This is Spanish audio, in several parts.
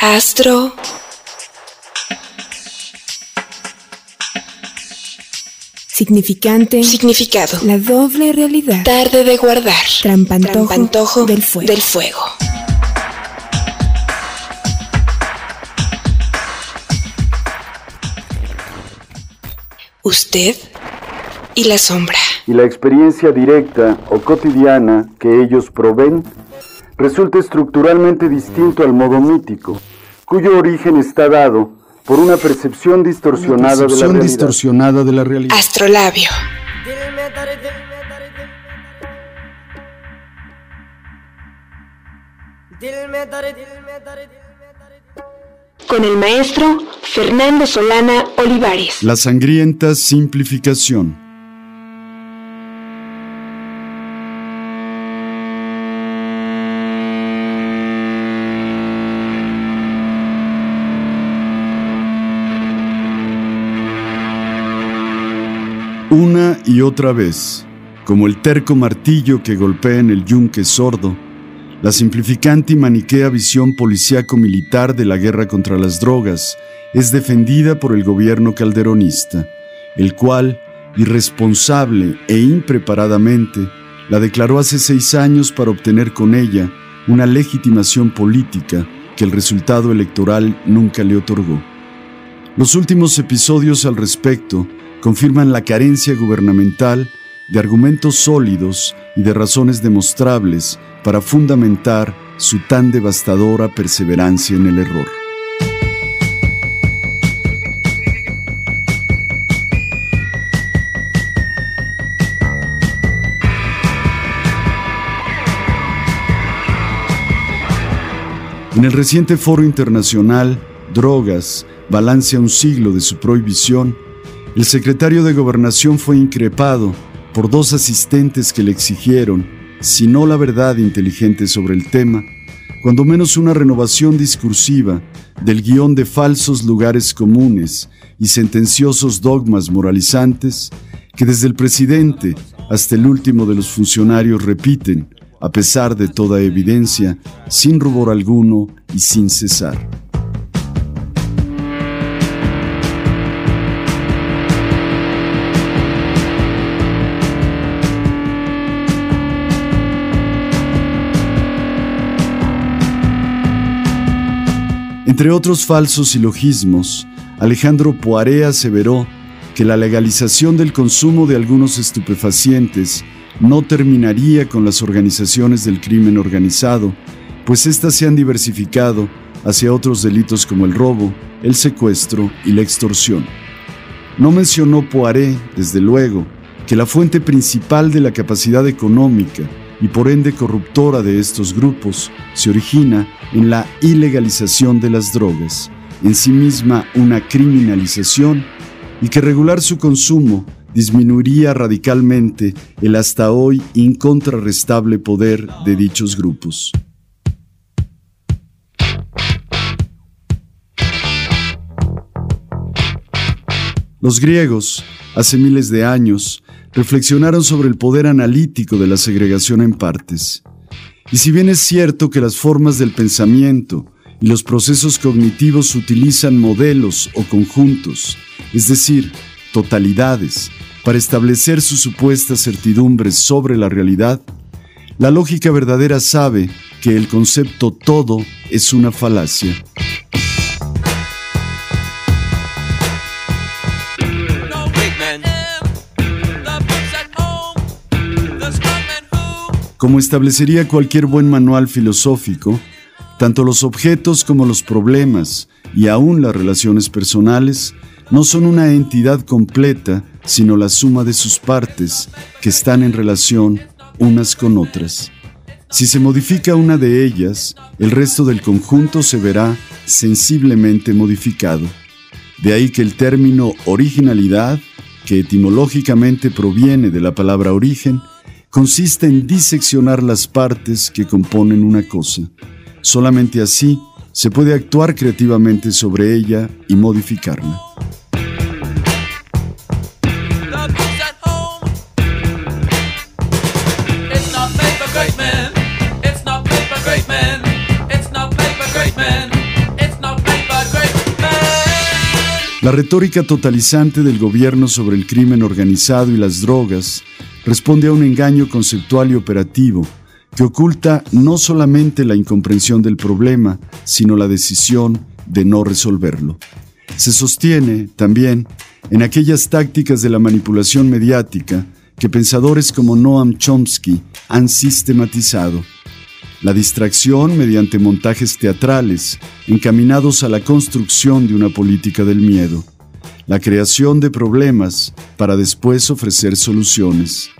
Astro. Significante. Significado. La doble realidad. Tarde de guardar. Trampantojo, Trampantojo del fuego. Del fuego. Usted y la sombra. y la experiencia directa o cotidiana que ellos proveen resulta estructuralmente distinto al modo mítico, cuyo origen está dado por una percepción distorsionada de la Percepción realidad. distorsionada de la realidad. Astrolabio. Con el maestro Fernando Solana Olivares. La sangrienta simplificación. Una y otra vez, como el terco martillo que golpea en el yunque sordo, la simplificante y maniquea visión policíaco-militar de la guerra contra las drogas es defendida por el gobierno calderonista, el cual, irresponsable e impreparadamente, la declaró hace seis años para obtener con ella una legitimación política que el resultado electoral nunca le otorgó. Los últimos episodios al respecto confirman la carencia gubernamental de argumentos sólidos y de razones demostrables para fundamentar su tan devastadora perseverancia en el error. En el reciente foro internacional Drogas, balance un siglo de su prohibición, el secretario de Gobernación fue increpado por dos asistentes que le exigieron, si no la verdad inteligente sobre el tema, cuando menos una renovación discursiva del guion de falsos lugares comunes y sentenciosos dogmas moralizantes que desde el presidente hasta el último de los funcionarios repiten, a pesar de toda evidencia, sin rubor alguno y sin cesar. Entre otros falsos silogismos, Alejandro Poiré aseveró que la legalización del consumo de algunos estupefacientes no terminaría con las organizaciones del crimen organizado, pues éstas se han diversificado hacia otros delitos como el robo, el secuestro y la extorsión. No mencionó Poiré, desde luego, que la fuente principal de la capacidad económica y por ende corruptora de estos grupos se origina en la ilegalización de las drogas, en sí misma una criminalización, y que regular su consumo disminuiría radicalmente el hasta hoy incontrarrestable poder de dichos grupos. Los griegos, hace miles de años, reflexionaron sobre el poder analítico de la segregación en partes. Y si bien es cierto que las formas del pensamiento y los procesos cognitivos utilizan modelos o conjuntos, es decir, totalidades, para establecer sus supuestas certidumbres sobre la realidad, la lógica verdadera sabe que el concepto todo es una falacia. Como establecería cualquier buen manual filosófico, tanto los objetos como los problemas y aún las relaciones personales no son una entidad completa, sino la suma de sus partes que están en relación unas con otras. Si se modifica una de ellas, el resto del conjunto se verá sensiblemente modificado. De ahí que el término originalidad, que etimológicamente proviene de la palabra origen, consiste en diseccionar las partes que componen una cosa. Solamente así se puede actuar creativamente sobre ella y modificarla. La retórica totalizante del gobierno sobre el crimen organizado y las drogas responde a un engaño conceptual y operativo que oculta no solamente la incomprensión del problema, sino la decisión de no resolverlo. Se sostiene también en aquellas tácticas de la manipulación mediática que pensadores como Noam Chomsky han sistematizado. La distracción mediante montajes teatrales encaminados a la construcción de una política del miedo. La creación de problemas para después ofrecer soluciones.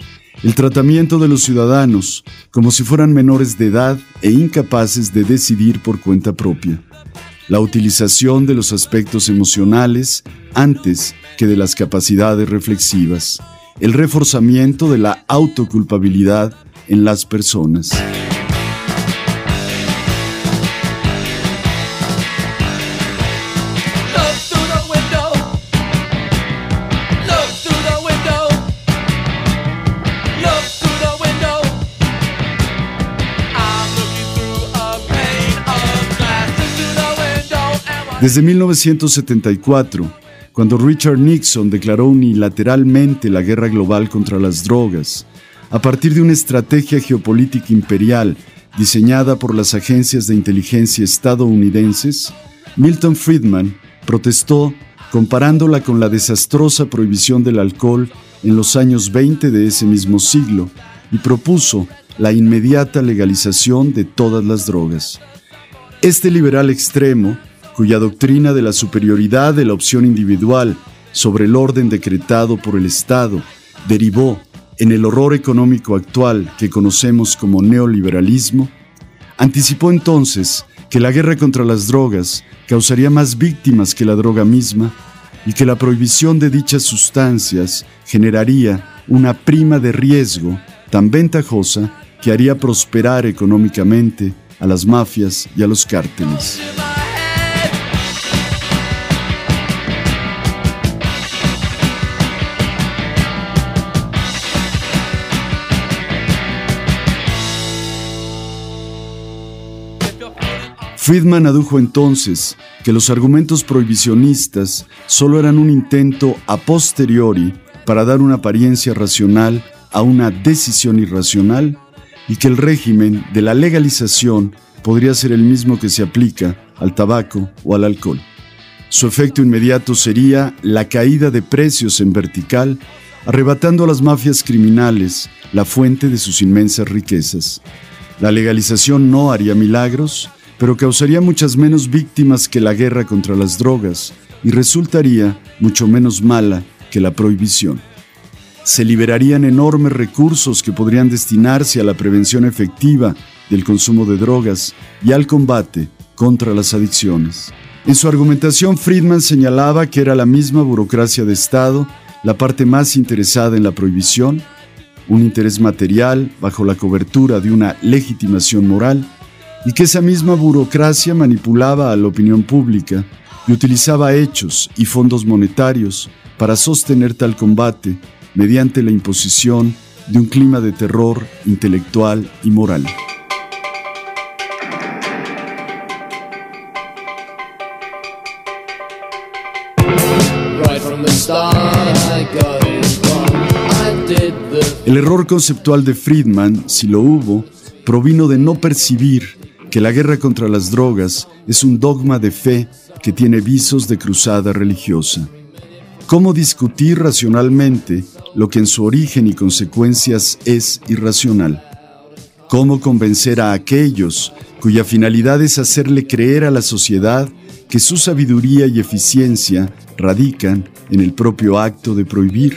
El tratamiento de los ciudadanos como si fueran menores de edad e incapaces de decidir por cuenta propia. La utilización de los aspectos emocionales antes que de las capacidades reflexivas. El reforzamiento de la autoculpabilidad en las personas. Desde 1974, cuando Richard Nixon declaró unilateralmente la guerra global contra las drogas, a partir de una estrategia geopolítica imperial diseñada por las agencias de inteligencia estadounidenses, Milton Friedman protestó comparándola con la desastrosa prohibición del alcohol en los años 20 de ese mismo siglo y propuso la inmediata legalización de todas las drogas. Este liberal extremo cuya doctrina de la superioridad de la opción individual sobre el orden decretado por el Estado derivó en el horror económico actual que conocemos como neoliberalismo, anticipó entonces que la guerra contra las drogas causaría más víctimas que la droga misma y que la prohibición de dichas sustancias generaría una prima de riesgo tan ventajosa que haría prosperar económicamente a las mafias y a los cárteles. Friedman adujo entonces que los argumentos prohibicionistas solo eran un intento a posteriori para dar una apariencia racional a una decisión irracional y que el régimen de la legalización podría ser el mismo que se aplica al tabaco o al alcohol. Su efecto inmediato sería la caída de precios en vertical, arrebatando a las mafias criminales la fuente de sus inmensas riquezas. La legalización no haría milagros, pero causaría muchas menos víctimas que la guerra contra las drogas y resultaría mucho menos mala que la prohibición. Se liberarían enormes recursos que podrían destinarse a la prevención efectiva del consumo de drogas y al combate contra las adicciones. En su argumentación, Friedman señalaba que era la misma burocracia de Estado la parte más interesada en la prohibición, un interés material bajo la cobertura de una legitimación moral, y que esa misma burocracia manipulaba a la opinión pública y utilizaba hechos y fondos monetarios para sostener tal combate mediante la imposición de un clima de terror intelectual y moral. El error conceptual de Friedman, si lo hubo, provino de no percibir que la guerra contra las drogas es un dogma de fe que tiene visos de cruzada religiosa. ¿Cómo discutir racionalmente lo que en su origen y consecuencias es irracional? ¿Cómo convencer a aquellos cuya finalidad es hacerle creer a la sociedad que su sabiduría y eficiencia radican en el propio acto de prohibir?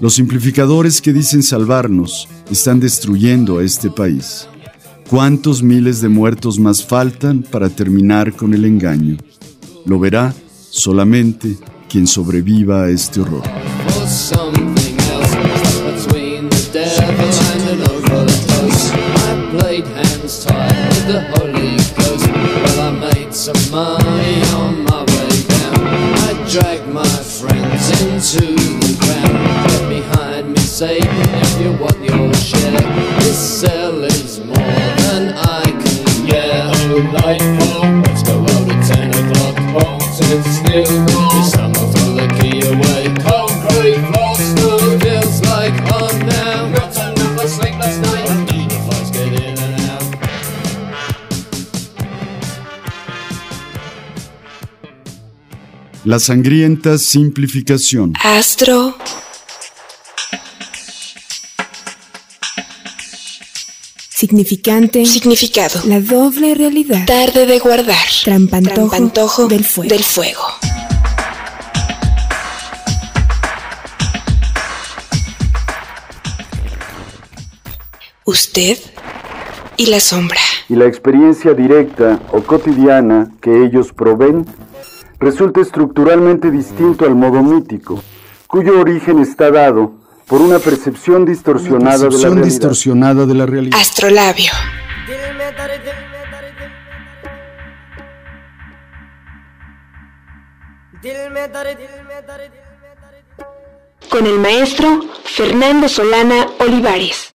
Los simplificadores que dicen salvarnos están destruyendo a este país. ¿Cuántos miles de muertos más faltan para terminar con el engaño? Lo verá solamente quien sobreviva a este horror. La sangrienta simplificación. Astro. Significante. Significado. La doble realidad. Tarde de guardar. Trampantojo, Trampantojo del fuego. del fuego. Usted y la sombra. Y la experiencia directa o cotidiana que ellos proveen resulta estructuralmente distinto al modo mítico, cuyo origen está dado por una percepción distorsionada de la distorsionada de la realidad. Astrolabio. Con el maestro Fernando Solana Olivares.